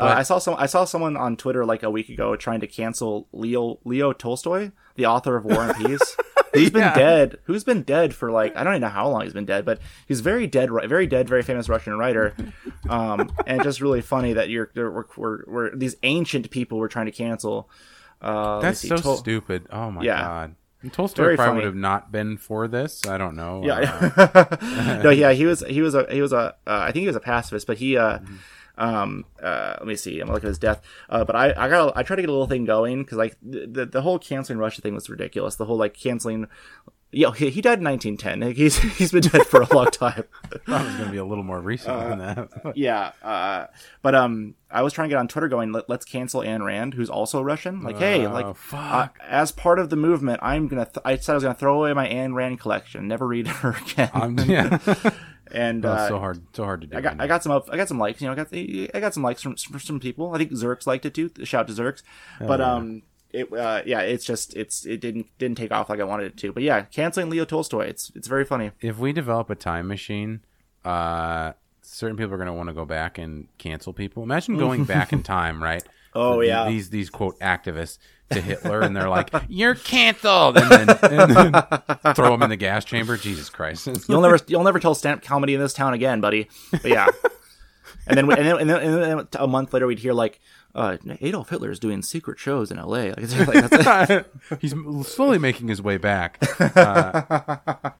uh, I saw some. I saw someone on Twitter like a week ago trying to cancel Leo Leo Tolstoy, the author of War and Peace. He's been Yeah. dead. Who's been dead for like I don't even know how long he's been dead, but he's very dead, very dead, very famous Russian writer. Um, and just really funny that you're we're, we're, we're these ancient people we're trying to cancel. Uh, That's see, so Tol- stupid. Oh my Yeah. god. Tolstoy Very probably funny. would have not been for this. I don't know. Uh, Yeah. no, yeah, he was he was a he was a uh, I think he was a pacifist, but he uh um uh let me see, I'm looking at his death. Uh, but I I got I tried to get a little thing going because like the, the whole canceling Russia thing was ridiculous. The whole like canceling. Yeah, he, he died in 1910. Like, he's he's been dead for a long time. Was going to be a little more recent than that. yeah, uh, but um, I was trying to get on Twitter going. Let, let's cancel Ayn Rand, who's also Russian. Like, hey, Oh, like, uh, fuck. as part of the movement, I'm gonna. Th- I said I was gonna throw away my Ayn Rand collection, never read her again. I'm, yeah. And Oh, uh, so hard, so hard to do. I got I got some up, I got some likes. You know, I got I got some likes from, from some people. I think Zerks liked it too. Shout out to Zerks. but um, it uh, yeah, it's just it's it didn't didn't take off like I wanted it to. But yeah, canceling Leo Tolstoy. It's it's very funny. if we develop a time machine, uh, certain people are going to want to go back and cancel people. Imagine going back in time, right? Oh, The- yeah. these these quote activists to Hitler, and they're like, "You're canceled," and then, and then throw them in the gas chamber. Jesus Christ! You'll never you'll never tell stand up comedy in this town again, buddy. But yeah. And then, and then, and then, and then a month later, we'd hear like uh, Adolf Hitler is doing secret shows in L.A. Like, like, that's He's slowly making his way back. Uh,